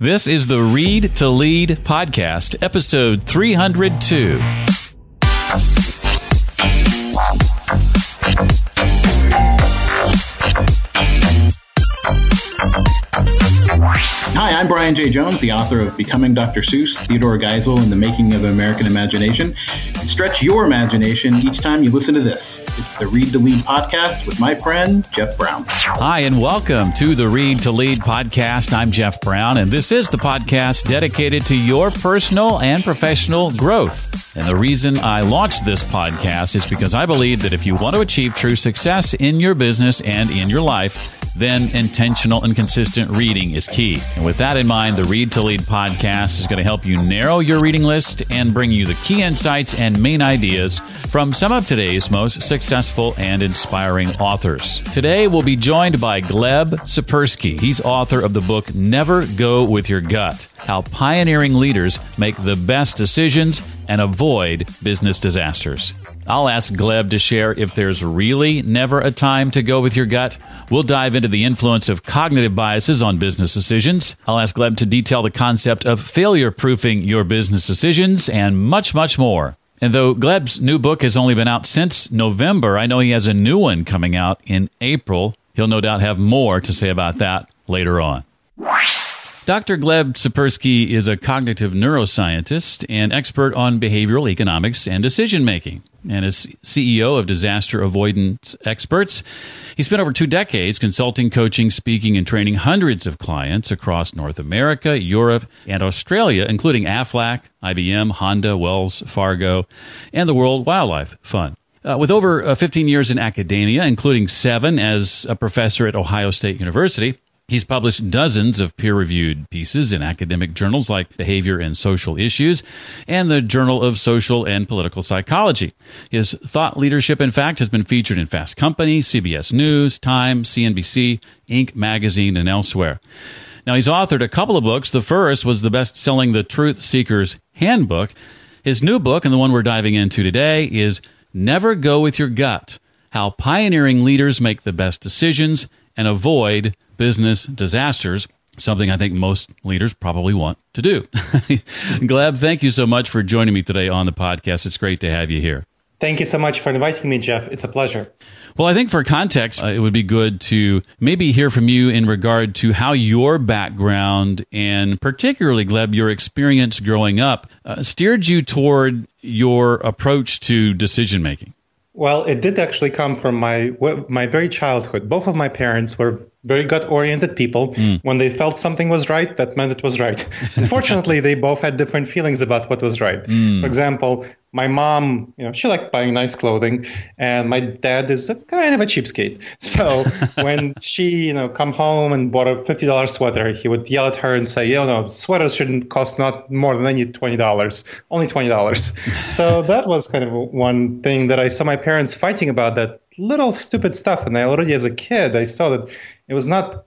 This is the Read to Lead podcast, episode 302. Hi, I'm Brian J. Jones, the author of Becoming Dr. Seuss, Theodore Geisel, and the Making of American Imagination. Stretch your imagination each time you listen to this. It's the Read to Lead podcast with my friend, Jeff Brown. Hi, and welcome to the Read to Lead podcast. I'm Jeff Brown, and this is the podcast dedicated to your personal and professional growth. And the reason I launched this podcast is because I believe that if you want to achieve true success in your business and in your life, then intentional and consistent reading is key. And with that in mind, the Read to Lead podcast is going to help you narrow your reading list and bring you the key insights and main ideas from some of today's most successful and inspiring authors. Today, we'll be joined by Gleb Tsipursky. He's author of the book Never Go With Your Gut How Pioneering Leaders Make the Best Decisions and Avoid Business Disasters. I'll ask Gleb to share if there's really never a time to go with your gut. We'll dive into the influence of cognitive biases on business decisions. I'll ask Gleb to detail the concept of failure proofing your business decisions and much, much more. And though Gleb's new book has only been out since November, I know he has a new one coming out in April. He'll no doubt have more to say about that later on. Dr. Gleb Tsipursky is a cognitive neuroscientist and expert on behavioral economics and decision making. And as CEO of Disaster Avoidance Experts, he spent over two decades consulting, coaching, speaking, and training hundreds of clients across North America, Europe, and Australia, including AFLAC, IBM, Honda, Wells Fargo, and the World Wildlife Fund. Uh, with over uh, 15 years in academia, including seven as a professor at Ohio State University, He's published dozens of peer reviewed pieces in academic journals like Behavior and Social Issues and the Journal of Social and Political Psychology. His thought leadership, in fact, has been featured in Fast Company, CBS News, Time, CNBC, Inc. magazine, and elsewhere. Now, he's authored a couple of books. The first was the best selling The Truth Seeker's Handbook. His new book, and the one we're diving into today, is Never Go With Your Gut How Pioneering Leaders Make the Best Decisions and Avoid business disasters, something I think most leaders probably want to do. Gleb, thank you so much for joining me today on the podcast. It's great to have you here. Thank you so much for inviting me, Jeff. It's a pleasure. Well, I think for context, uh, it would be good to maybe hear from you in regard to how your background and particularly, Gleb, your experience growing up uh, steered you toward your approach to decision making. Well, it did actually come from my my very childhood. Both of my parents were very gut oriented people. Mm. When they felt something was right, that meant it was right. Unfortunately, they both had different feelings about what was right. Mm. For example, my mom, you know, she liked buying nice clothing, and my dad is a kind of a cheapskate. So when she, you know, come home and bought a fifty dollars sweater, he would yell at her and say, "You know, sweaters shouldn't cost not more than any twenty dollars, only twenty dollars." so that was kind of one thing that I saw my parents fighting about that little stupid stuff, and I already as a kid I saw that it was not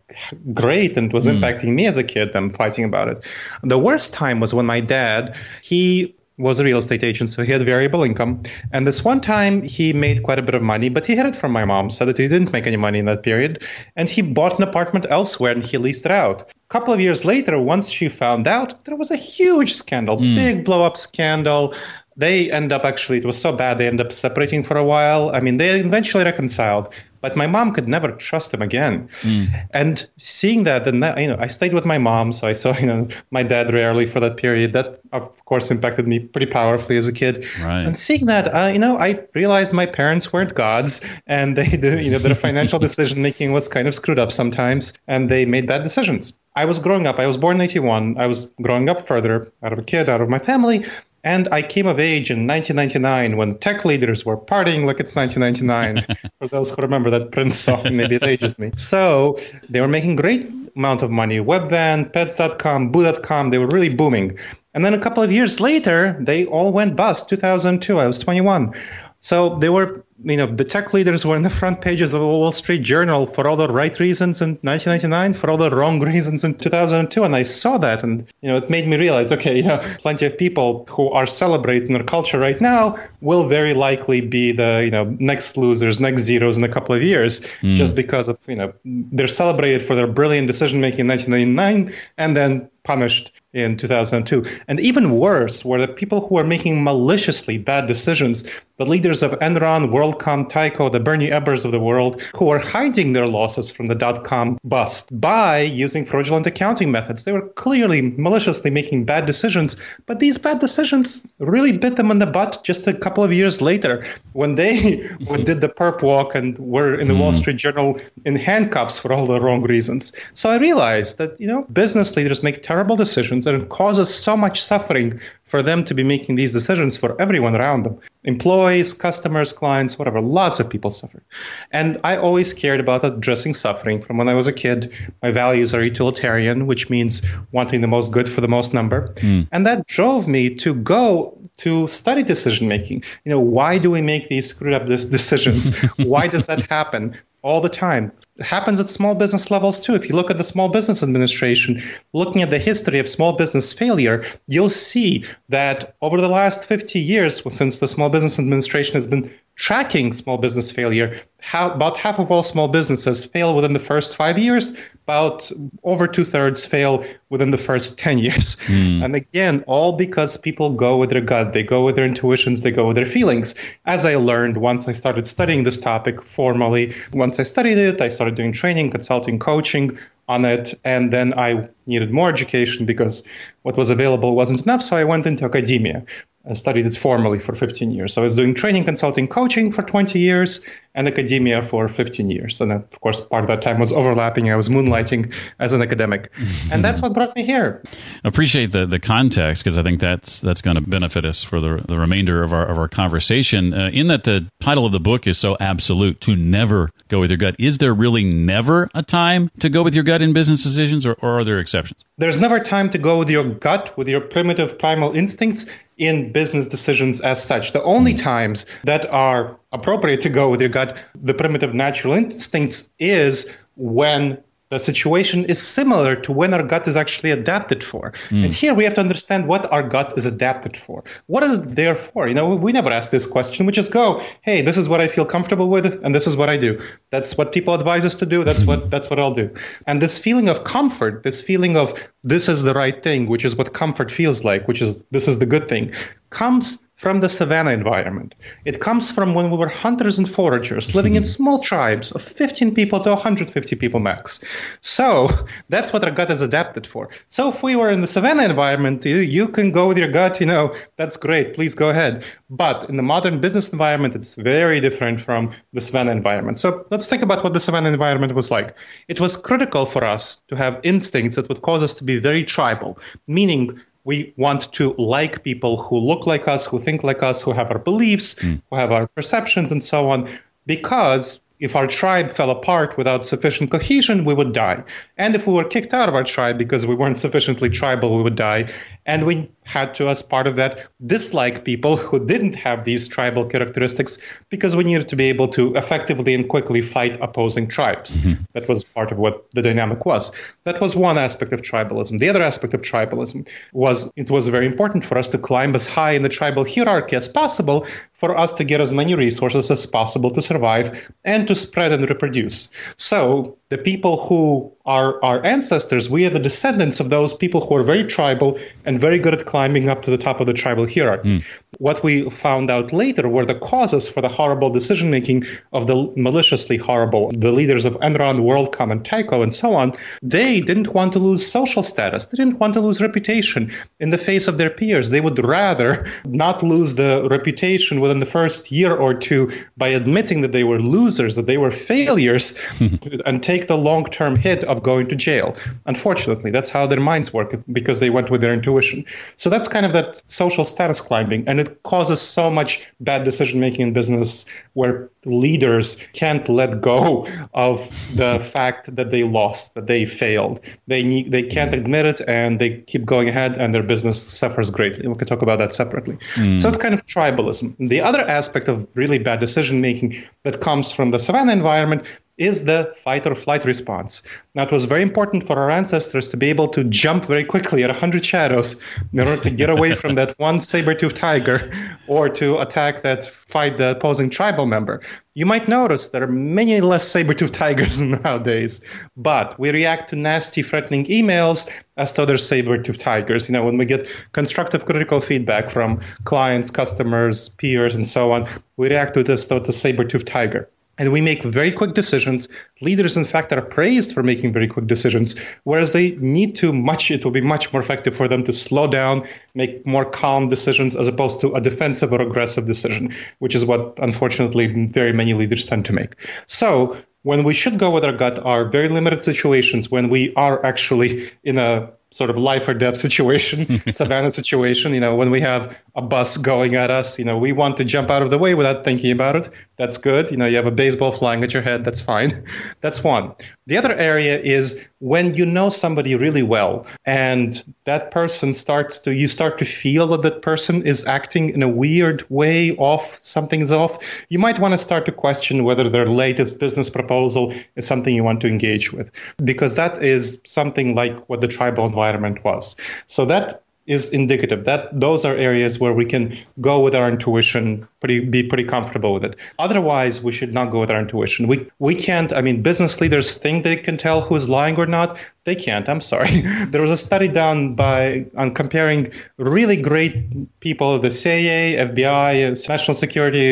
great and it was mm. impacting me as a kid. I'm fighting about it. The worst time was when my dad he was a real estate agent, so he had variable income. And this one time, he made quite a bit of money, but he hid it from my mom, so that he didn't make any money in that period. And he bought an apartment elsewhere and he leased it out. A couple of years later, once she found out, there was a huge scandal, mm. big blow up scandal. They end up actually, it was so bad, they end up separating for a while. I mean, they eventually reconciled. But my mom could never trust him again. Mm. And seeing that, and you know, I stayed with my mom, so I saw you know my dad rarely for that period. That of course impacted me pretty powerfully as a kid. Right. And seeing that, uh, you know, I realized my parents weren't gods, and they, the, you know, their financial decision making was kind of screwed up sometimes, and they made bad decisions. I was growing up. I was born in 81. I was growing up further out of a kid, out of my family. And I came of age in 1999 when tech leaders were partying like it's 1999. For those who remember that Prince song, maybe it ages me. So they were making great amount of money. Webvan, Pets.com, Boo.com, they were really booming. And then a couple of years later, they all went bust. 2002, I was 21. So they were you know, the tech leaders were in the front pages of the Wall Street Journal for all the right reasons in 1999, for all the wrong reasons in 2002. And I saw that, and you know, it made me realize, okay, you know, plenty of people who are celebrating their culture right now will very likely be the you know next losers, next zeros in a couple of years, mm. just because of you know they're celebrated for their brilliant decision making in 1999, and then punished in 2002. And even worse were the people who were making maliciously bad decisions, the leaders of Enron, WorldCom, Tyco, the Bernie Ebbers of the world, who were hiding their losses from the dot com bust by using fraudulent accounting methods. They were clearly maliciously making bad decisions, but these bad decisions really bit them in the butt just a couple of years later when they did the perp walk and were in the mm. Wall Street Journal in handcuffs for all the wrong reasons. So I realized that, you know, business leaders make terrible decisions and it causes so much suffering for them to be making these decisions for everyone around them employees, customers, clients, whatever. Lots of people suffer. And I always cared about addressing suffering from when I was a kid. My values are utilitarian, which means wanting the most good for the most number. Mm. And that drove me to go to study decision making. You know, why do we make these screwed up decisions? why does that happen? all the time. It happens at small business levels too. If you look at the Small Business Administration, looking at the history of small business failure, you'll see that over the last 50 years, since the Small Business Administration has been tracking small business failure, how, about half of all small businesses fail within the first five years, about over two thirds fail within the first 10 years. Mm. And again, all because people go with their gut, they go with their intuitions, they go with their feelings. As I learned once I started studying this topic formally, once I studied it, I started doing training, consulting, coaching on it. And then I needed more education because what was available wasn't enough. So I went into academia. I studied it formally for 15 years. So I was doing training, consulting, coaching for 20 years, and academia for 15 years. And of course, part of that time was overlapping. I was moonlighting as an academic, and that's what brought me here. Appreciate the the context because I think that's that's going to benefit us for the the remainder of our of our conversation. Uh, in that the title of the book is so absolute to never go with your gut. Is there really never a time to go with your gut in business decisions, or, or are there exceptions? There's never time to go with your gut, with your primitive primal instincts in business decisions as such. The only times that are appropriate to go with your gut, the primitive natural instincts, is when the situation is similar to when our gut is actually adapted for. Mm. And here we have to understand what our gut is adapted for. What is it there for? You know, we never ask this question. We just go, hey, this is what I feel comfortable with, and this is what I do. That's what people advise us to do. That's what that's what I'll do. And this feeling of comfort, this feeling of this is the right thing, which is what comfort feels like, which is this is the good thing, comes from the savanna environment. It comes from when we were hunters and foragers living in hmm. small tribes of 15 people to 150 people max. So that's what our gut is adapted for. So if we were in the savanna environment, you, you can go with your gut, you know, that's great, please go ahead. But in the modern business environment, it's very different from the savanna environment. So let's think about what the savanna environment was like. It was critical for us to have instincts that would cause us to be very tribal, meaning we want to like people who look like us, who think like us, who have our beliefs, mm. who have our perceptions, and so on, because if our tribe fell apart without sufficient cohesion, we would die. And if we were kicked out of our tribe because we weren't sufficiently tribal, we would die. And we had to, as part of that, dislike people who didn't have these tribal characteristics because we needed to be able to effectively and quickly fight opposing tribes. Mm-hmm. That was part of what the dynamic was. That was one aspect of tribalism. The other aspect of tribalism was it was very important for us to climb as high in the tribal hierarchy as possible for us to get as many resources as possible to survive and to spread and reproduce. So the people who our, our ancestors, we are the descendants of those people who are very tribal and very good at climbing up to the top of the tribal hierarchy. Mm. What we found out later were the causes for the horrible decision making of the maliciously horrible, the leaders of Enron, WorldCom, and Tyco, and so on. They didn't want to lose social status, they didn't want to lose reputation in the face of their peers. They would rather not lose the reputation within the first year or two by admitting that they were losers, that they were failures, and take the long term hit of going to jail. Unfortunately, that's how their minds work because they went with their intuition. So that's kind of that social status climbing, and it causes so much bad decision making in business where leaders can't let go of the fact that they lost, that they failed. They need, they can't admit it, and they keep going ahead, and their business suffers greatly. We can talk about that separately. Mm. So it's kind of tribalism. The other aspect of really bad decision making that comes from the savannah environment is the fight or flight response. Now, it was very important for our ancestors to be able to jump very quickly at 100 shadows in order to get away from that one saber-toothed tiger or to attack that fight the opposing tribal member. You might notice there are many less saber-toothed tigers nowadays, but we react to nasty, threatening emails as to other saber-toothed tigers. You know, when we get constructive, critical feedback from clients, customers, peers, and so on, we react to this, as though it's a saber-toothed tiger and we make very quick decisions. Leaders, in fact, are praised for making very quick decisions, whereas they need to much. It will be much more effective for them to slow down, make more calm decisions, as opposed to a defensive or aggressive decision, which is what, unfortunately, very many leaders tend to make. So when we should go with our gut are very limited situations when we are actually in a sort of life or death situation, savannah situation. You know, when we have a bus going at us, you know, we want to jump out of the way without thinking about it. That's good. You know, you have a baseball flying at your head. That's fine. That's one. The other area is when you know somebody really well and that person starts to, you start to feel that that person is acting in a weird way, off, something's off. You might want to start to question whether their latest business proposal is something you want to engage with, because that is something like what the tribal environment was. So that is indicative that those are areas where we can go with our intuition pretty be pretty comfortable with it. Otherwise we should not go with our intuition. We we can't i mean business leaders think they can tell who's lying or not. They can't. I'm sorry. There was a study done by on comparing really great people the cia fbi national security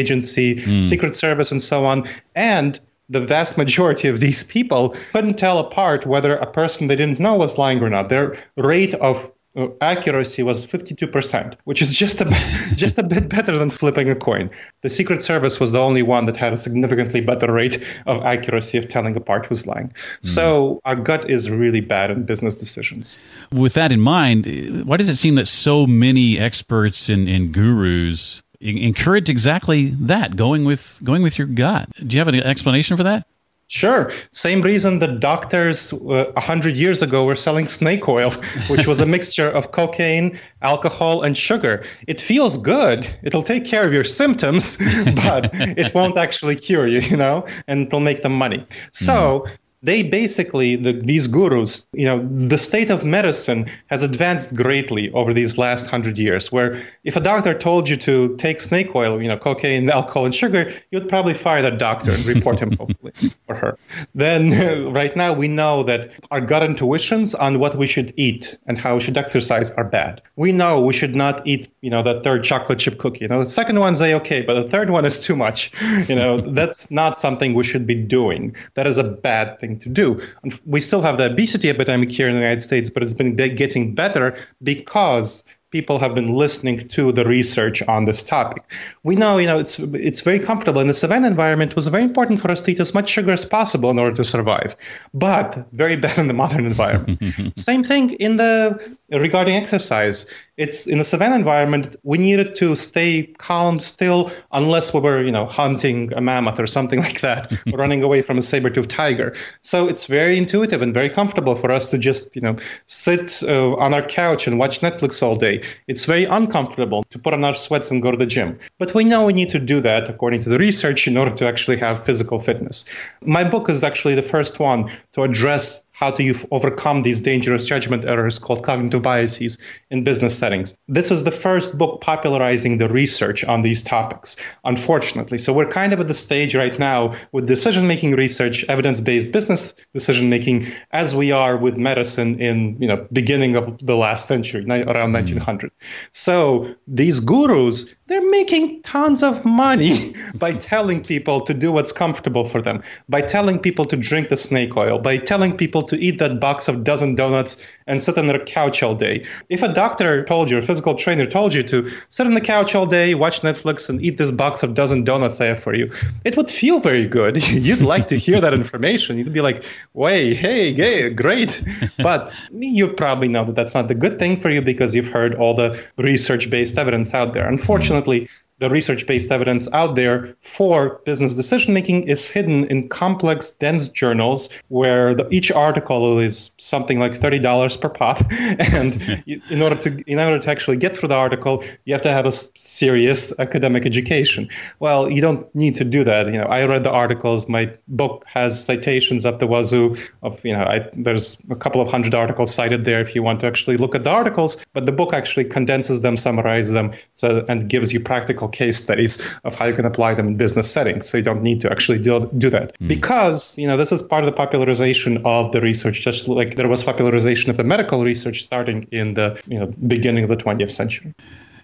agency mm. secret service and so on and the vast majority of these people couldn't tell apart whether a person they didn't know was lying or not. Their rate of uh, accuracy was 52%, which is just a just a bit better than flipping a coin. The Secret Service was the only one that had a significantly better rate of accuracy of telling apart who's lying. Mm. So our gut is really bad in business decisions. With that in mind, why does it seem that so many experts and, and gurus encourage exactly that, going with going with your gut? Do you have an explanation for that? Sure. Same reason the doctors uh, a uh, hundred years ago were selling snake oil, which was a mixture of cocaine, alcohol, and sugar. It feels good. It'll take care of your symptoms, but it won't actually cure you, you know, and it'll make them money. So mm they basically the, these gurus you know the state of medicine has advanced greatly over these last hundred years where if a doctor told you to take snake oil you know cocaine alcohol and sugar you'd probably fire that doctor and report him hopefully or her. Then right now we know that our gut intuitions on what we should eat and how we should exercise are bad. We know we should not eat you know that third chocolate chip cookie. You know the second one's a okay but the third one is too much. You know that's not something we should be doing. That is a bad thing thing to do. We still have the obesity epidemic here in the United States, but it's been getting better because people have been listening to the research on this topic. We know, you know, it's it's very comfortable in the savannah environment. It was very important for us to eat as much sugar as possible in order to survive, but very bad in the modern environment. Same thing in the regarding exercise. It's in a savannah environment. We needed to stay calm, still, unless we were, you know, hunting a mammoth or something like that, or running away from a saber-toothed tiger. So it's very intuitive and very comfortable for us to just, you know, sit uh, on our couch and watch Netflix all day. It's very uncomfortable to put on our sweats and go to the gym. But we know we need to do that according to the research in order to actually have physical fitness. My book is actually the first one to address how do you overcome these dangerous judgment errors called cognitive biases in business settings. This is the first book popularizing the research on these topics, unfortunately. So we're kind of at the stage right now with decision making research, evidence based business decision making, as we are with medicine in you know beginning of the last century, around hmm. 1900. So these gurus, they're making tons of money by telling people to do what's comfortable for them, by telling people to drink the snake oil, by telling people to eat that box of dozen donuts and sit on their couch all day. If a doctor told you, a physical trainer told you to sit on the couch all day, watch Netflix, and eat this box of dozen donuts I have for you, it would feel very good. You'd like to hear that information. You'd be like, "Way, hey, gay, great," but you probably know that that's not the good thing for you because you've heard all the research-based evidence out there. Unfortunately, definitely the research based evidence out there for business decision making is hidden in complex, dense journals where the, each article is something like $30 per pop. And in order to in order to actually get through the article, you have to have a serious academic education. Well, you don't need to do that. You know, I read the articles. My book has citations up the wazoo of, you know, I, there's a couple of hundred articles cited there if you want to actually look at the articles, but the book actually condenses them, summarizes them, so, and gives you practical case studies of how you can apply them in business settings. So you don't need to actually do, do that mm. because, you know, this is part of the popularization of the research, just like there was popularization of the medical research starting in the, you know, beginning of the 20th century.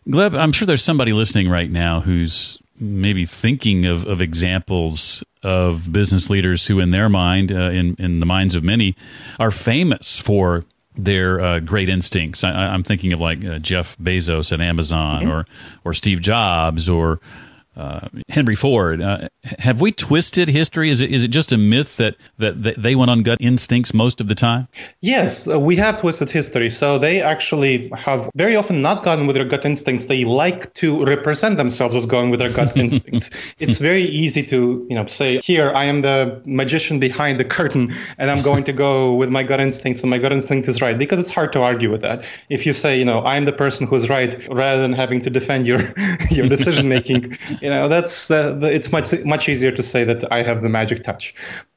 Gleb, I'm sure there's somebody listening right now who's maybe thinking of, of examples of business leaders who, in their mind, uh, in, in the minds of many, are famous for their uh, great instincts. I, am thinking of like uh, Jeff Bezos at Amazon, mm-hmm. or or Steve Jobs, or uh, Henry Ford. Uh, have we twisted history? Is it is it just a myth that, that, they went on gut instincts most of the time? Yes, uh, we have twisted history. So they actually have very often not gone with their gut instincts. They like to represent themselves as going with their gut instincts. It's very easy to you know say, here I am the magician behind the curtain, and I'm going to go with my gut instincts, and my gut instinct is right because it's hard to argue with that. If you say, you know, I'm the person who's right, rather than having to defend your your decision making you know that's uh, it's much much easier to say that I have the magic touch.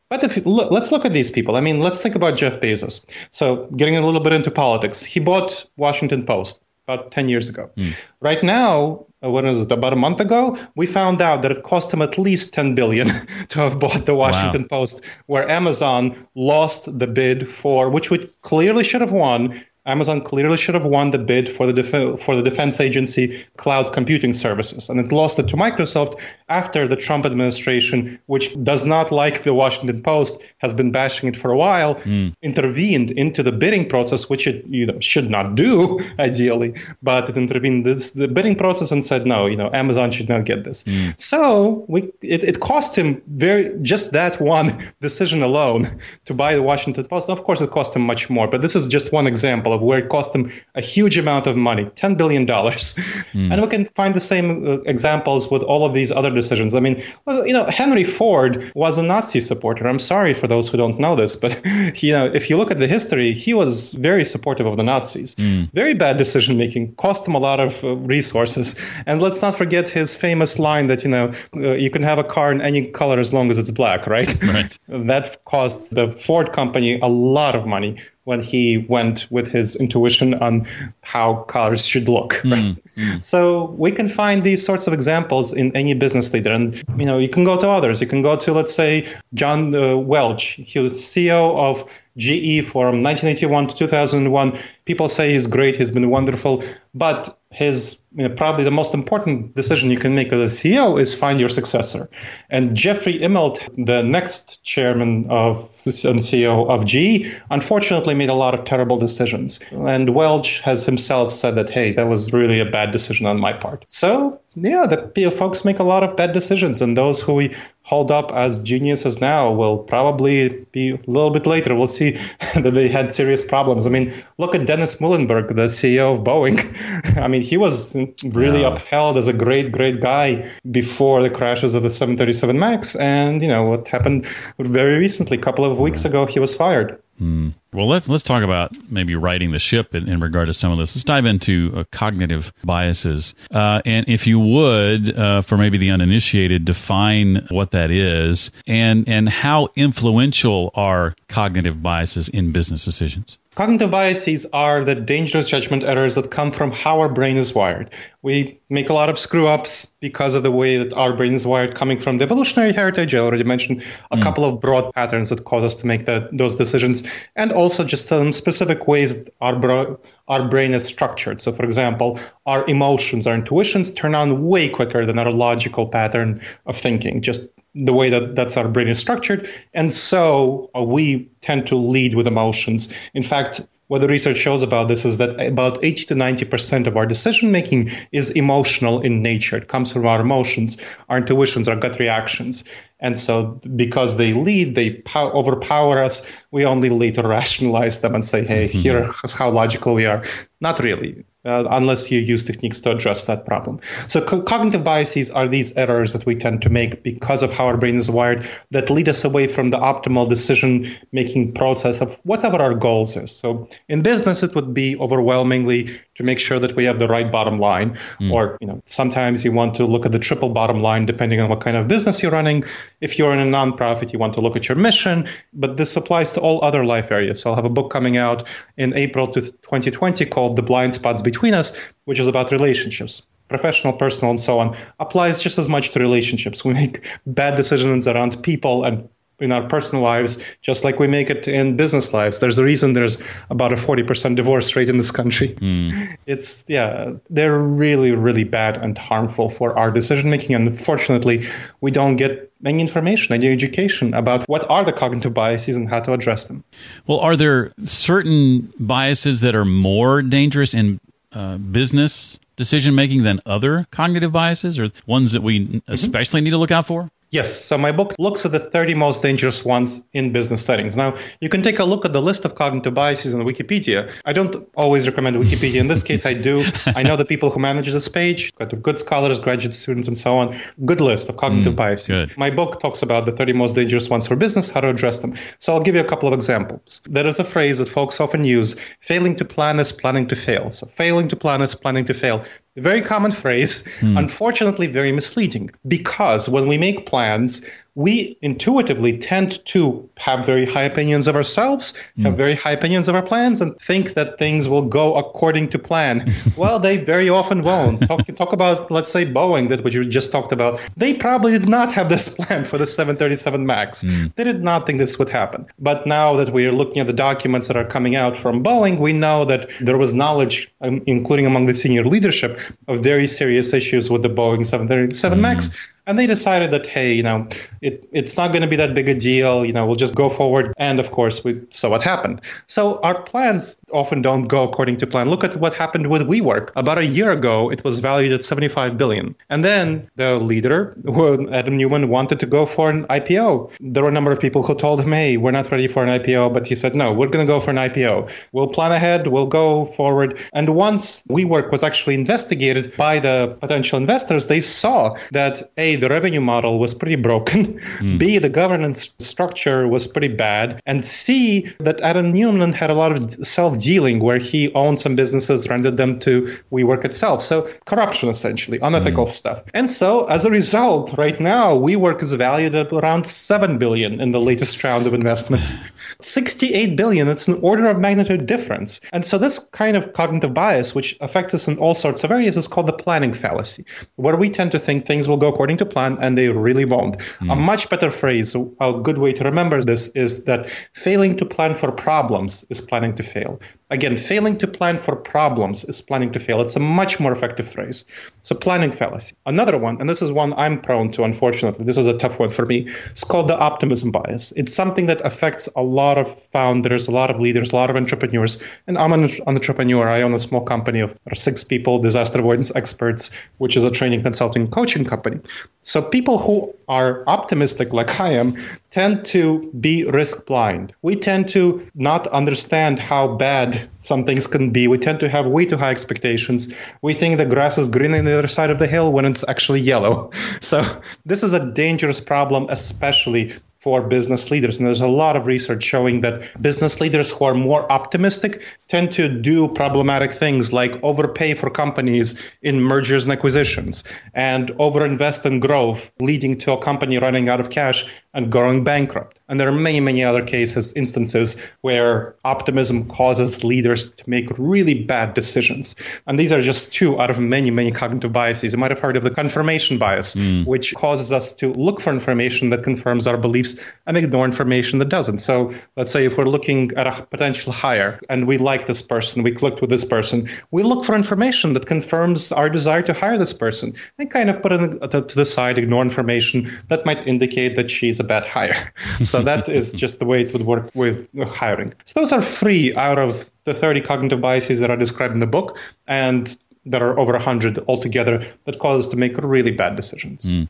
But if look, let's look at these people. I mean, let's think about Jeff Bezos. So, getting a little bit into politics, he bought Washington Post about 10 years ago. Mm. Right now, uh, when was it? About a month ago, we found out that it cost him at least 10 billion to have bought the Washington wow. Post, where Amazon lost the bid for, which we clearly should have won, Amazon clearly should have won the bid for the def- for the defense agency cloud computing services, and it lost it to Microsoft after the Trump administration, which does not like the Washington Post, has been bashing it for a while, mm. intervened into the bidding process, which it you know should not do ideally, but it intervened in the bidding process and said no, you know Amazon should not get this. Mm. So we it, it cost him very just that one decision alone to buy the Washington Post. Of course, it cost him much more, but this is just one example of where it cost them a huge amount of money, $10 billion. Mm. And we can find the same uh, examples with all of these other decisions. I mean, well, you know, Henry Ford was a Nazi supporter. I'm sorry for those who don't know this, but you know, if you look at the history, he was very supportive of the Nazis. Mm. Very bad decision making, cost him a lot of uh, resources. And let's not forget his famous line that, you know, uh, you can have a car in any color as long as it's black, right? Right. that cost the Ford company a lot of money when he went with his intuition on how cars should look. Hmm, right? Mm, So we can find these sorts of examples in any business leader, and you know you can go to others. You can go to let's say John uh, Welch. He was CEO of GE from 1981 to 2001. People say he's great, he's been wonderful, but his you know, probably the most important decision you can make as a CEO is find your successor. And Jeffrey Immelt, the next chairman of and CEO of GE, unfortunately made a lot of terrible decisions. And Welch has himself said that, hey, that was really a bad decision on my part. So yeah, the folks make a lot of bad decisions, and those who we hold up as geniuses now will probably be a little bit later. We'll see that they had serious problems. I mean, look at Dennis Muilenburg, the CEO of Boeing. I mean, he was really yeah. upheld as a great, great guy before the crashes of the 737 MAX, and you know what happened very recently, a couple of weeks ago, he was fired. Hmm. Well, let's let's talk about maybe righting the ship in, in regard to some of this. Let's dive into uh, cognitive biases, uh, and if you would, uh, for maybe the uninitiated, define what that is and and how influential are cognitive biases in business decisions. Cognitive biases are the dangerous judgment errors that come from how our brain is wired. We make a lot of screw ups because of the way that our brain is wired, coming from the evolutionary heritage. I already mentioned a mm. couple of broad patterns that cause us to make the, those decisions, and also just some specific ways our, bro- our brain is structured. So, for example, our emotions, our intuitions turn on way quicker than our logical pattern of thinking. Just the way that that's our brain is structured. And so uh, we tend to lead with emotions. In fact, what the research shows about this is that about 80 to 90% of our decision making is emotional in nature. It comes from our emotions, our intuitions, our gut reactions. And so, because they lead, they pow- overpower us. We only later rationalize them and say, hey, mm-hmm. here's how logical we are. Not really uh, unless you use techniques to address that problem. So co- cognitive biases are these errors that we tend to make because of how our brain is wired that lead us away from the optimal decision making process of whatever our goals is. So in business, it would be overwhelmingly to make sure that we have the right bottom line, mm. or you know sometimes you want to look at the triple bottom line depending on what kind of business you're running. If you're in a nonprofit, you want to look at your mission, but this applies to all other life areas. So I'll have a book coming out in April 2020 called The Blind Spots between us, which is about relationships professional, personal, and so on, applies just as much to relationships. We make bad decisions around people and in our personal lives, just like we make it in business lives. There's a reason there's about a 40% divorce rate in this country. Mm. It's, yeah, they're really, really bad and harmful for our decision making. And unfortunately, we don't get any information, any education about what are the cognitive biases and how to address them. Well, are there certain biases that are more dangerous in uh, business decision making than other cognitive biases or ones that we mm-hmm. especially need to look out for? Yes. So my book looks at the 30 most dangerous ones in business settings. Now, you can take a look at the list of cognitive biases on Wikipedia. I don't always recommend Wikipedia. In this case, I do. I know the people who manage this page, got good scholars, graduate students, and so on. Good list of cognitive mm, biases. Good. My book talks about the 30 most dangerous ones for business, how to address them. So I'll give you a couple of examples. There is a phrase that folks often use failing to plan is planning to fail. So failing to plan is planning to fail. Very common phrase, mm. unfortunately, very misleading because when we make plans, we intuitively tend to have very high opinions of ourselves, mm. have very high opinions of our plans, and think that things will go according to plan. well, they very often won't. Talk, talk about, let's say, Boeing, that what you just talked about. They probably did not have this plan for the 737 MAX. Mm. They did not think this would happen. But now that we are looking at the documents that are coming out from Boeing, we know that there was knowledge, um, including among the senior leadership, of very serious issues with the Boeing 737 mm. MAX and they decided that, hey, you know, it, it's not going to be that big a deal. You know, we'll just go forward. And of course, we saw what happened. So our plans often don't go according to plan. Look at what happened with WeWork. About a year ago, it was valued at 75 billion. And then the leader, Adam Neumann, wanted to go for an IPO. There were a number of people who told him, hey, we're not ready for an IPO. But he said, no, we're going to go for an IPO. We'll plan ahead. We'll go forward. And once WeWork was actually investigated by the potential investors, they saw that, A, the revenue model was pretty broken. Mm. B, the governance structure was pretty bad. And C, that Adam Neumann had a lot of self dealing where he owned some businesses, rented them to WeWork itself. So corruption, essentially, unethical mm. stuff. And so as a result, right now, WeWork is valued at around 7 billion in the latest round of investments. 68 billion, it's an order of magnitude difference. And so this kind of cognitive bias, which affects us in all sorts of areas, is called the planning fallacy, where we tend to think things will go according to plan and they really won't. Mm. A much better phrase, a good way to remember this is that failing to plan for problems is planning to fail. Again, failing to plan for problems is planning to fail. It's a much more effective phrase. So, planning fallacy. Another one, and this is one I'm prone to, unfortunately, this is a tough one for me, it's called the optimism bias. It's something that affects a lot of founders, a lot of leaders, a lot of entrepreneurs. And I'm an entrepreneur. I own a small company of six people, disaster avoidance experts, which is a training consulting coaching company. So, people who are optimistic, like I am, tend to be risk blind. We tend to not understand how bad some things can be. We tend to have way too high expectations. We think the grass is green on the other side of the hill when it's actually yellow. So this is a dangerous problem, especially for business leaders. And there's a lot of research showing that business leaders who are more optimistic tend to do problematic things like overpay for companies in mergers and acquisitions and overinvest in growth, leading to a company running out of cash and going bankrupt. And there are many, many other cases, instances where optimism causes leaders to make really bad decisions. And these are just two out of many, many cognitive biases. You might have heard of the confirmation bias, mm. which causes us to look for information that confirms our beliefs and ignore information that doesn't. So let's say if we're looking at a potential hire and we like this person, we clicked with this person, we look for information that confirms our desire to hire this person and kind of put it to the side, ignore information that might indicate that she's a bad hire. So that is just the way it would work with hiring. So those are three out of the 30 cognitive biases that are described in the book. And there are over 100 altogether that cause us to make really bad decisions. Mm.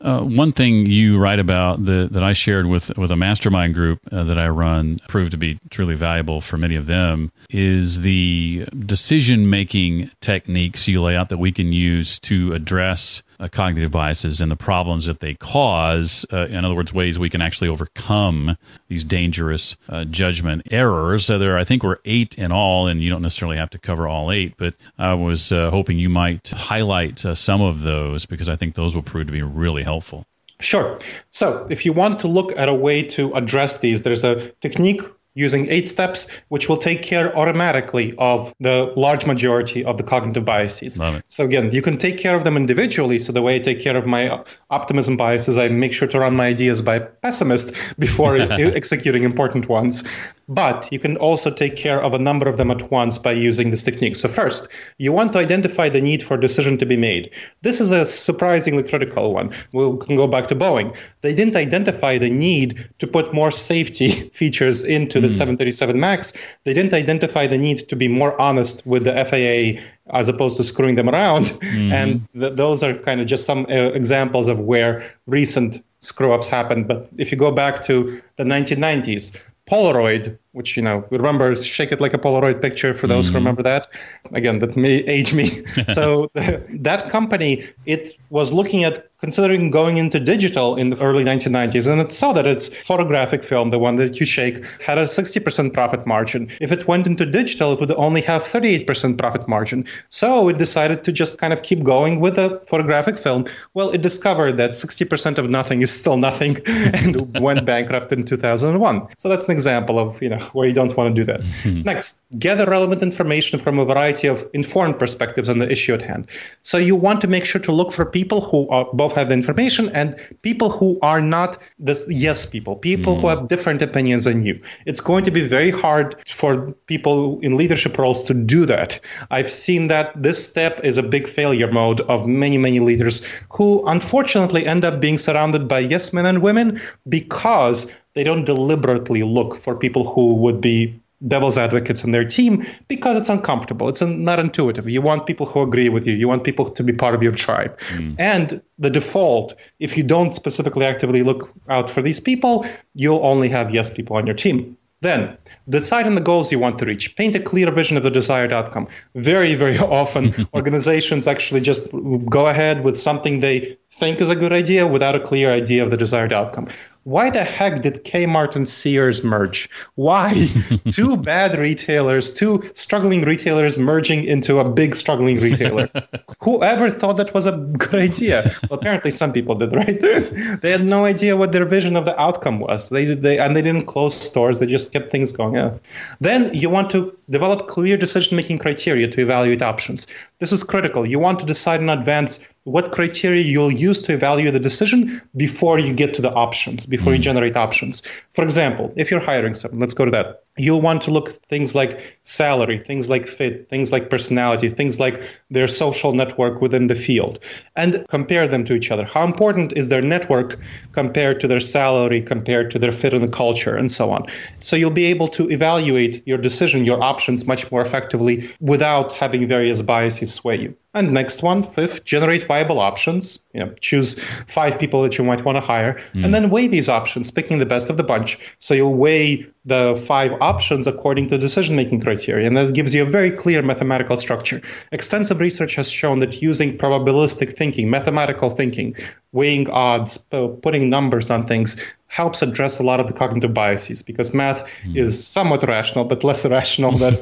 Uh, one thing you write about the, that I shared with, with a mastermind group uh, that I run proved to be truly valuable for many of them is the decision making techniques you lay out that we can use to address uh, cognitive biases and the problems that they cause. Uh, in other words, ways we can actually overcome these dangerous uh, judgment errors. So there, I think, were eight in all, and you don't necessarily have to cover all eight. But I was uh, hoping you might highlight uh, some of those because I think those will prove to be really helpful. Sure. So, if you want to look at a way to address these, there's a technique using eight steps, which will take care automatically of the large majority of the cognitive biases. So again, you can take care of them individually. So the way I take care of my optimism biases, I make sure to run my ideas by pessimist before executing important ones. But you can also take care of a number of them at once by using this technique. So first, you want to identify the need for a decision to be made. This is a surprisingly critical one. We can go back to Boeing. They didn't identify the need to put more safety features into the 737 hmm. MAX, they didn't identify the need to be more honest with the FAA as opposed to screwing them around. Mm-hmm. And th- those are kind of just some uh, examples of where recent screw ups happened. But if you go back to the 1990s, Polaroid, which you know remember, shake it like a Polaroid picture for those mm-hmm. who remember that. Again, that may age me. so that company, it was looking at considering going into digital in the early 1990s, and it saw that its photographic film, the one that you shake, had a 60% profit margin. If it went into digital, it would only have 38% profit margin. So it decided to just kind of keep going with the photographic film. Well, it discovered that 60% of nothing is still nothing and went bankrupt in 2001. So that's an example of, you know, where you don't want to do that. Next, gather relevant information from a variety of informed perspectives on the issue at hand. So you want to make sure to look for people who are both have the information and people who are not the yes people, people mm. who have different opinions than you. It's going to be very hard for people in leadership roles to do that. I've seen that this step is a big failure mode of many, many leaders who unfortunately end up being surrounded by yes men and women because they don't deliberately look for people who would be devil's advocates in their team because it's uncomfortable. It's not intuitive. You want people who agree with you. You want people to be part of your tribe. Mm. And the default, if you don't specifically actively look out for these people, you'll only have yes people on your team. Then decide on the goals you want to reach. Paint a clear vision of the desired outcome. Very, very often, organizations actually just go ahead with something they think is a good idea without a clear idea of the desired outcome why the heck did Kmart and Sears merge? Why? two bad retailers, two struggling retailers merging into a big struggling retailer. Whoever thought that was a good idea? Well, apparently some people did, right? they had no idea what their vision of the outcome was. They, they and they didn't close stores. They just kept things going. Yeah. Then you want to develop clear decision-making criteria to evaluate options. This is critical. You want to decide in advance what criteria you'll use to evaluate the decision before you get to the options, before mm. you generate options. For example, if you're hiring someone, let's go to that. You'll want to look at things like salary, things like fit, things like personality, things like their social network within the field, and compare them to each other. How important is their network compared to their salary, compared to their fit in the culture, and so on. So you'll be able to evaluate your decision, your options much more effectively without having various biases sway you. And next one, fifth, generate viable options. You know, choose five people that you might want to hire, mm. and then weigh these options, picking the best of the bunch. So you'll weigh the five options according to decision-making criteria, and that gives you a very clear mathematical structure. Extensive research has shown that using probabilistic thinking, mathematical thinking, weighing odds, putting numbers on things helps address a lot of the cognitive biases because math mm. is somewhat rational, but less rational than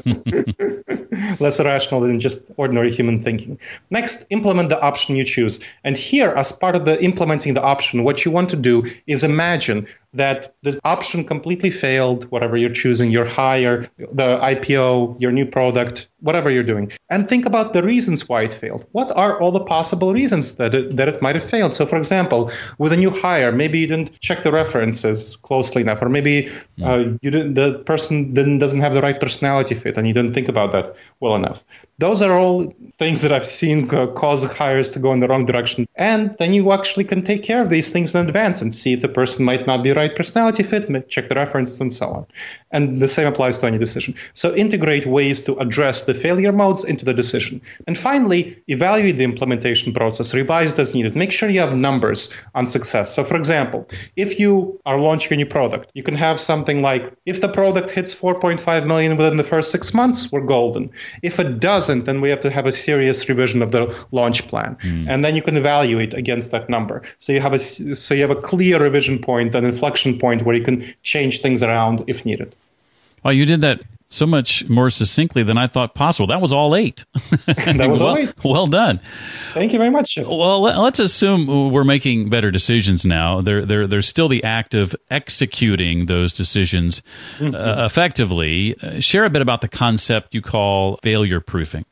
less rational than just ordinary human thinking. Next, implement the option you choose. And here, as part of the implementing the option, what you want to do is imagine that the option completely failed, whatever you're choosing, your hire, the IPO, your new product, whatever you're doing. And think about the reasons why it failed. What are all the possible reasons that it, that it might have failed? So, for example, with a new hire, maybe you didn't check the references closely enough, or maybe uh, you didn't, the person didn't, doesn't have the right personality fit and you didn't think about that well enough. Those are all things that I've seen cause hires to go in the wrong direction. And then you actually can take care of these things in advance and see if the person might not be right personality fit, check the references and so on. And the same applies to any decision. So integrate ways to address the failure modes into the decision. And finally, evaluate the implementation process, revise as needed. Make sure you have numbers on success. So for example, if you are launching a new product, you can have something like if the product hits 4.5 million within the first six months, we're golden. If it doesn't, then we have to have a serious revision of the launch plan. Mm. And then you can evaluate against that number. So you have a so you have a clear revision point, an inflection point where you can change things around if needed. Well, you did that so much more succinctly than I thought possible. That was all eight. that was well, all eight. Well done. Thank you very much. Well, let's assume we're making better decisions now. There, there, there's still the act of executing those decisions mm-hmm. uh, effectively. Uh, share a bit about the concept you call failure proofing.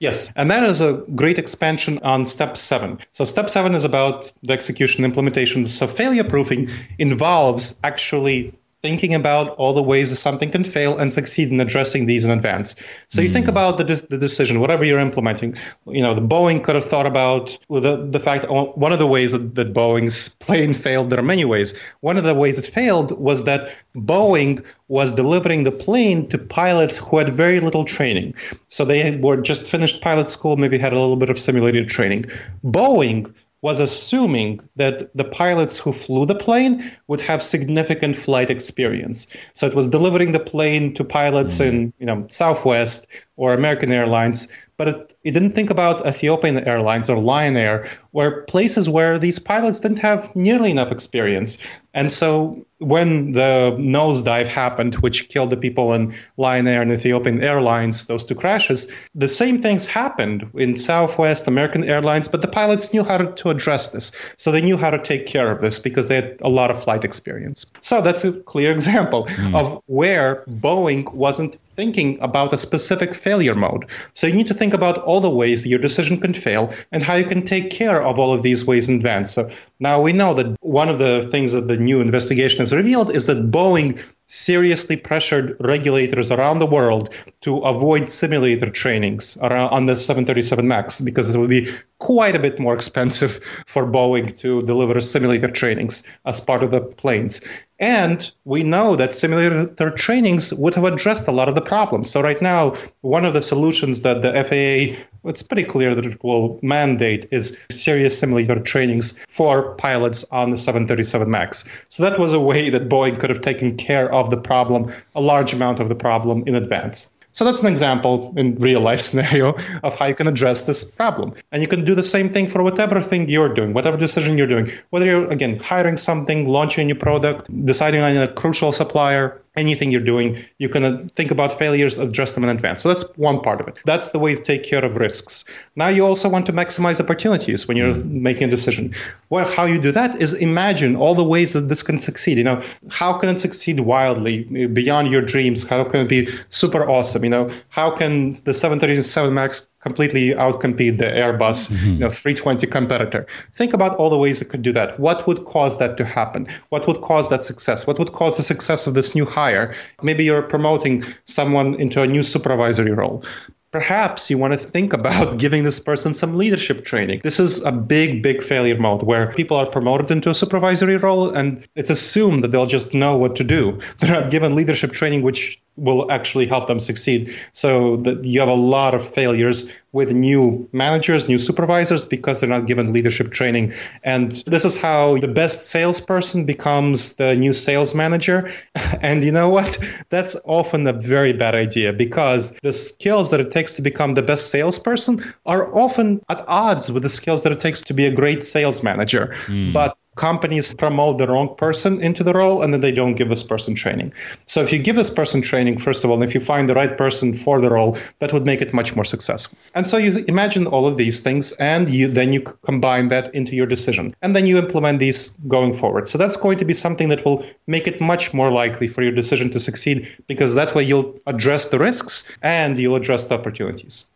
Yes, and that is a great expansion on step seven. So, step seven is about the execution implementation. So, failure proofing involves actually thinking about all the ways that something can fail and succeed in addressing these in advance. So you think hmm. about the, de- the decision, whatever you're implementing. You know, the Boeing could have thought about the, the fact one of the ways that, that Boeing's plane failed. There are many ways. One of the ways it failed was that Boeing was delivering the plane to pilots who had very little training. So they were just finished pilot school, maybe had a little bit of simulated training. Boeing was assuming that the pilots who flew the plane would have significant flight experience. So it was delivering the plane to pilots mm-hmm. in, you know, Southwest or American Airlines, but it, it didn't think about Ethiopian Airlines or Lion Air, where places where these pilots didn't have nearly enough experience. And so when the nosedive happened, which killed the people in Lion Air and Ethiopian Airlines, those two crashes, the same things happened in Southwest American Airlines, but the pilots knew how to, to address this. So they knew how to take care of this because they had a lot of flight experience. So that's a clear example mm. of where Boeing wasn't thinking about a specific failure mode. So you need to think about all the ways that your decision can fail and how you can take care of all of these ways in advance. So now we know that one of the things that the new investigation has revealed is that Boeing seriously pressured regulators around the world to avoid simulator trainings on the 737 MAX because it would be quite a bit more expensive for Boeing to deliver simulator trainings as part of the planes. And we know that simulator trainings would have addressed a lot of the problems. So right now, one of the solutions that the FAA, it's pretty clear that it will mandate is serious simulator trainings for pilots on the 737 MAX. So that was a way that Boeing could have taken care of the problem, a large amount of the problem in advance. So that's an example in real life scenario of how you can address this problem. And you can do the same thing for whatever thing you're doing, whatever decision you're doing, whether you're again hiring something, launching a new product, deciding on a crucial supplier, anything you're doing, you can uh, think about failures, address them in advance. So that's one part of it. That's the way to take care of risks. Now you also want to maximize opportunities when you're mm. making a decision. Well, how you do that is imagine all the ways that this can succeed. You know, how can it succeed wildly beyond your dreams? How can it be super awesome? You know, how can the 737 Max completely outcompete the Airbus mm-hmm. you know, 320 competitor. Think about all the ways it could do that. What would cause that to happen? What would cause that success? What would cause the success of this new hire? Maybe you're promoting someone into a new supervisory role perhaps you want to think about giving this person some leadership training. This is a big, big failure mode where people are promoted into a supervisory role and it's assumed that they'll just know what to do. They're not given leadership training, which will actually help them succeed. So that you have a lot of failures with new managers, new supervisors because they're not given leadership training. And this is how the best salesperson becomes the new sales manager. And you know what? That's often a very bad idea because the skills that it takes to become the best salesperson are often at odds with the skills that it takes to be a great sales manager. Mm. But companies promote the wrong person into the role and then they don't give this person training. So if you give this person training, first of all, and if you find the right person for the role, that would make it much more successful. And so you imagine all of these things and you then you combine that into your decision. And then you implement these going forward. So that's going to be something that will make it much more likely for your decision to succeed because that way you'll address the risks and you'll address the opportunities.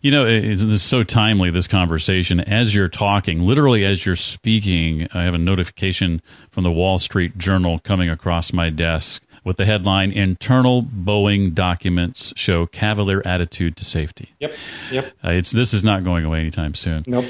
You know, it's, so timely, this conversation. As you're talking, literally as you're speaking, I have a notification from the Wall Street Journal coming across my desk with the headline Internal Boeing Documents Show Cavalier Attitude to Safety. Yep. Yep. Uh, it's, this is not going away anytime soon. Nope.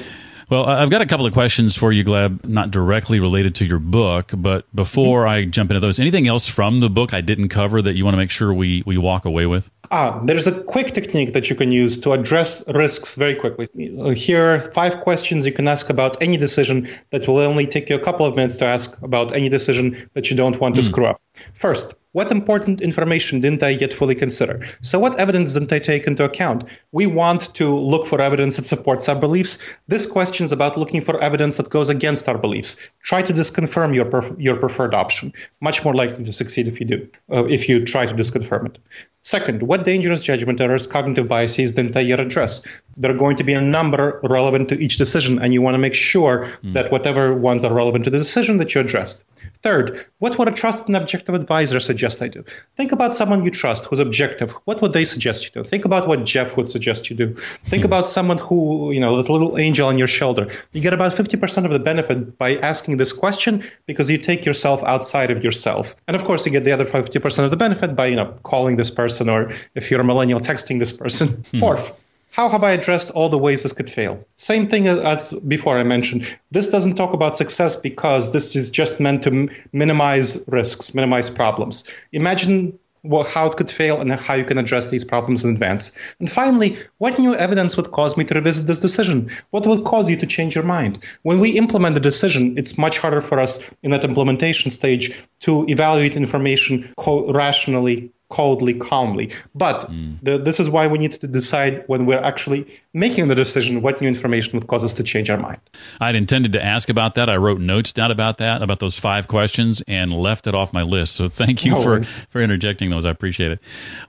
Well, I've got a couple of questions for you, Gleb, not directly related to your book, but before mm-hmm. I jump into those, anything else from the book I didn't cover that you want to make sure we, we walk away with? Ah, there's a quick technique that you can use to address risks very quickly. Here are five questions you can ask about any decision that will only take you a couple of minutes to ask about any decision that you don't want to mm. screw up. First, what important information didn't I yet fully consider? So, what evidence didn't I take into account? We want to look for evidence that supports our beliefs. This question is about looking for evidence that goes against our beliefs. Try to disconfirm your, pref- your preferred option. Much more likely to succeed if you do, uh, if you try to disconfirm it. Second, what dangerous judgment errors, cognitive biases didn't I yet address? There are going to be a number relevant to each decision, and you want to make sure mm. that whatever ones are relevant to the decision that you addressed. Third, what would a trusted and objective advisor suggest I do? Think about someone you trust who's objective. What would they suggest you do? Think about what Jeff would suggest you do. Think hmm. about someone who, you know, that little angel on your shoulder. You get about 50% of the benefit by asking this question because you take yourself outside of yourself. And of course, you get the other 50% of the benefit by, you know, calling this person or if you're a millennial, texting this person. Hmm. Fourth, how have I addressed all the ways this could fail? Same thing as before I mentioned. This doesn't talk about success because this is just meant to minimize risks, minimize problems. Imagine well, how it could fail and how you can address these problems in advance. And finally, what new evidence would cause me to revisit this decision? What will cause you to change your mind? When we implement the decision, it's much harder for us in that implementation stage to evaluate information co- rationally coldly, calmly. But mm. the, this is why we need to decide when we're actually making the decision what new information would cause us to change our mind. I'd intended to ask about that. I wrote notes down about that, about those five questions, and left it off my list. So thank you no for, for interjecting those. I appreciate it.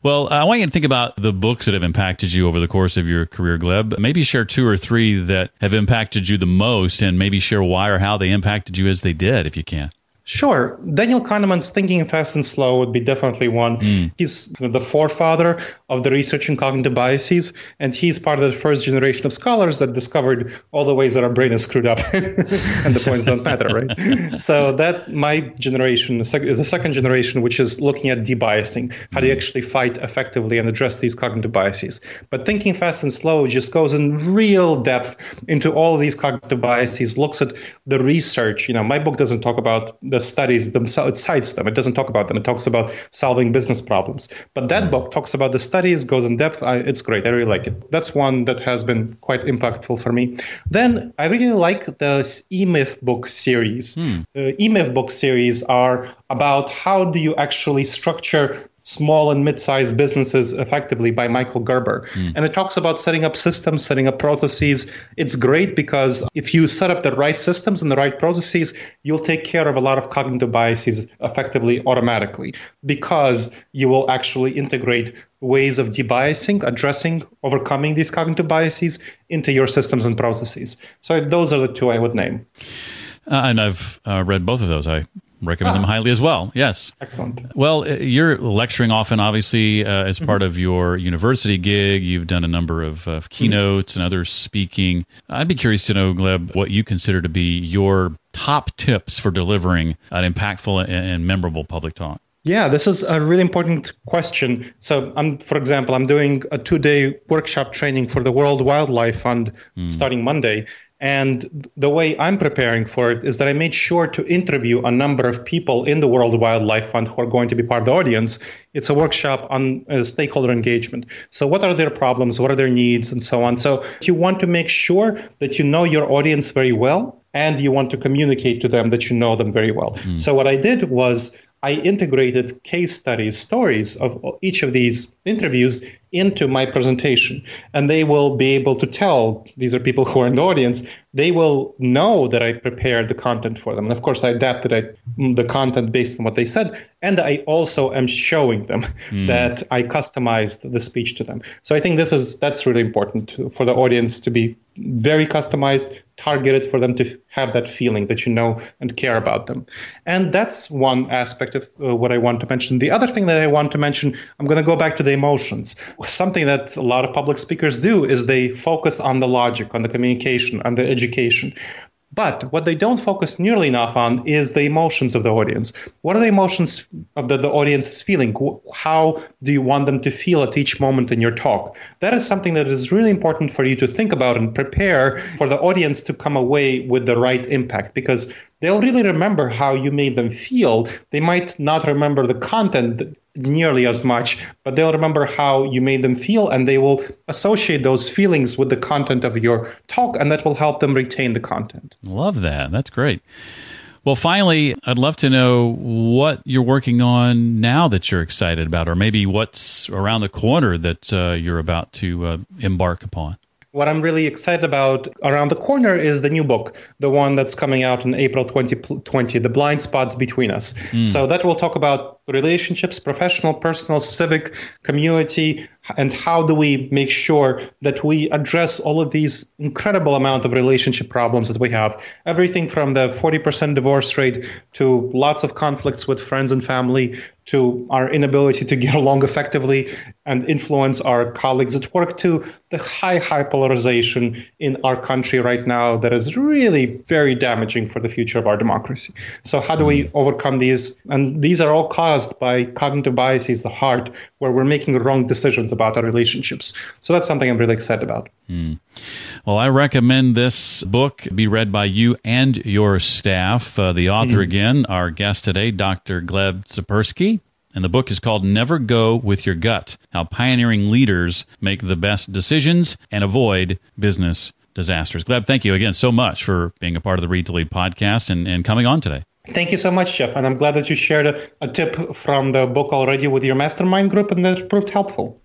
Well, I want you to think about the books that have impacted you over the course of your career, Gleb. Maybe share two or three that have impacted you the most, and maybe share why or how they impacted you as they did, if you can. Sure. Daniel Kahneman's Thinking Fast and Slow would be definitely one. Mm. He's the forefather of the research in cognitive biases, and he's part of the first generation of scholars that discovered all the ways that our brain is screwed up and the points don't matter, right? so that my generation is the second generation, which is looking at debiasing, how do you hmm. actually fight effectively and address these cognitive biases. But Thinking Fast and Slow just goes in real depth into all of these cognitive biases, looks at the research. You know, my book doesn't talk about the studies themselves, it cites them. It doesn't talk about them. It talks about solving business problems. But that book talks about the studies, goes in depth. I, it's great. I really like it. That's one that has been quite impactful for me. Then I really like the E-Myth book series. Hmm. The E-Myth book series are about how do you actually structure small and mid-sized businesses effectively by Michael Gerber. Mm. And it talks about setting up systems, setting up processes. It's great because if you set up the right systems and the right processes, you'll take care of a lot of cognitive biases effectively automatically because you will actually integrate ways of debiasing, addressing, overcoming these cognitive biases into your systems and processes. So those are the two I would name. Uh, and I've uh, read both of those. I recommend ah. them highly as well. Yes. Excellent. Well, uh, you're lecturing often, obviously, uh, as part mm-hmm. of your university gig. You've done a number of uh, keynotes mm-hmm. and other speaking. I'd be curious to know, Gleb, what you consider to be your top tips for delivering an impactful and memorable public talk. Yeah, this is a really important question. So, I'm, for example, I'm doing a two-day workshop training for the World Wildlife Fund mm. starting Monday, and the way I'm preparing for it is that I made sure to interview a number of people in the World Wildlife Fund who are going to be part of the audience. It's a workshop on uh, stakeholder engagement. So, what are their problems? What are their needs? And so on. So, you want to make sure that you know your audience very well and you want to communicate to them that you know them very well. Mm. So, what I did was I integrated case studies, stories of each of these interviews into my presentation. And they will be able to tell these are people who are in the audience, they will know that I prepared the content for them. And of course, I adapted the content based on what they said. And I also am showing them mm. that I customized the speech to them. So I think this is that's really important for the audience to be very customized, targeted for them to have that feeling that you know and care about them. And that's one aspect of uh, what I want to mention. The other thing that I want to mention, I'm going to go back to the emotions. Something that a lot of public speakers do is they focus on the logic, on the communication, on the education. But what they don't focus nearly enough on is the emotions of the audience. What are the emotions of the, the audience is feeling? How do you want them to feel at each moment in your talk? That is something that is really important for you to think about and prepare for the audience to come away with the right impact because they'll really remember how you made them feel. They might not remember the content nearly as much, but they'll remember how you made them feel and they will associate those feelings with the content of your talk, and that will help them retain the content. Love that. That's great. Well, finally, I'd love to know what you're working on now that you're excited about, or maybe what's around the corner that uh, you're about to uh, embark upon. What I'm really excited about around the corner is the new book, the one that's coming out in April 2020, The Blind Spots Between Us. Mm. So that will talk about relationships, professional, personal, civic, community, and how do we make sure that we address all of these incredible amount of relationship problems that we have? Everything from the 40% divorce rate to lots of conflicts with friends and family to our inability to get along effectively and influence our colleagues at work to the high high polarization in our country right now that is really very damaging for the future of our democracy. So how do we mm-hmm. overcome these? And these are all caused by cognitive biases the heart where we're making wrong decisions about our relationships. So that's something I'm really excited about. Mm. Well, I recommend this book be read by you and your staff. Uh, the author, mm again, our guest today, Dr. Gleb Tsipursky. And the book is called Never Go With Your Gut How Pioneering Leaders Make the Best Decisions and Avoid Business Disasters. Gleb, thank you again so much for being a part of the Read to Lead podcast and, and coming on today. Thank you so much, Jeff. And I'm glad that you shared a, a, tip from the book already with your mastermind group and that proved helpful.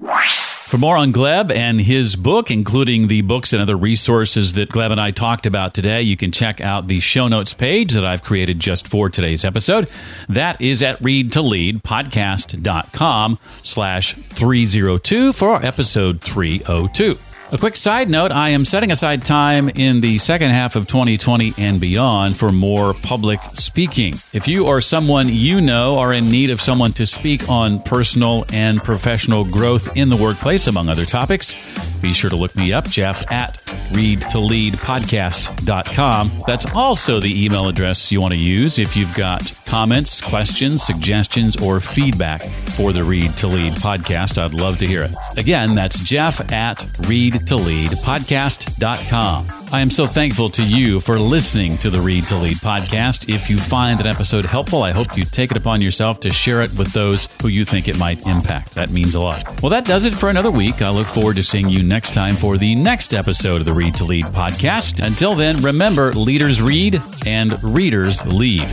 For more on Gleb and his book, including the books and other resources that Gleb and I talked about today, you can check out the show notes page that I've created just for today's episode. That is at readtoleadpodcast.com slash 302 for our episode 302. A quick side note I am setting aside time in the second half of 2020 and beyond for more public speaking. If you or someone you know are in need of someone to speak on personal and professional growth in the workplace, among other topics, be sure to look me up, Jeff at readtoleadpodcast.com. That's also the email address you want to use if you've got comments, questions, suggestions, or feedback for the Read to Lead podcast. I'd love to hear it. Again, that's Jeff at read to Lead podcast.com. I am so thankful to you for listening to the Read to Lead podcast. If you find an episode helpful, I hope you take it upon yourself to share it with those who you think it might impact. That means a lot. Well, that does it for another week. I look forward to seeing you next time for the next episode of the Read to Lead podcast. Until then, remember leaders read and readers lead.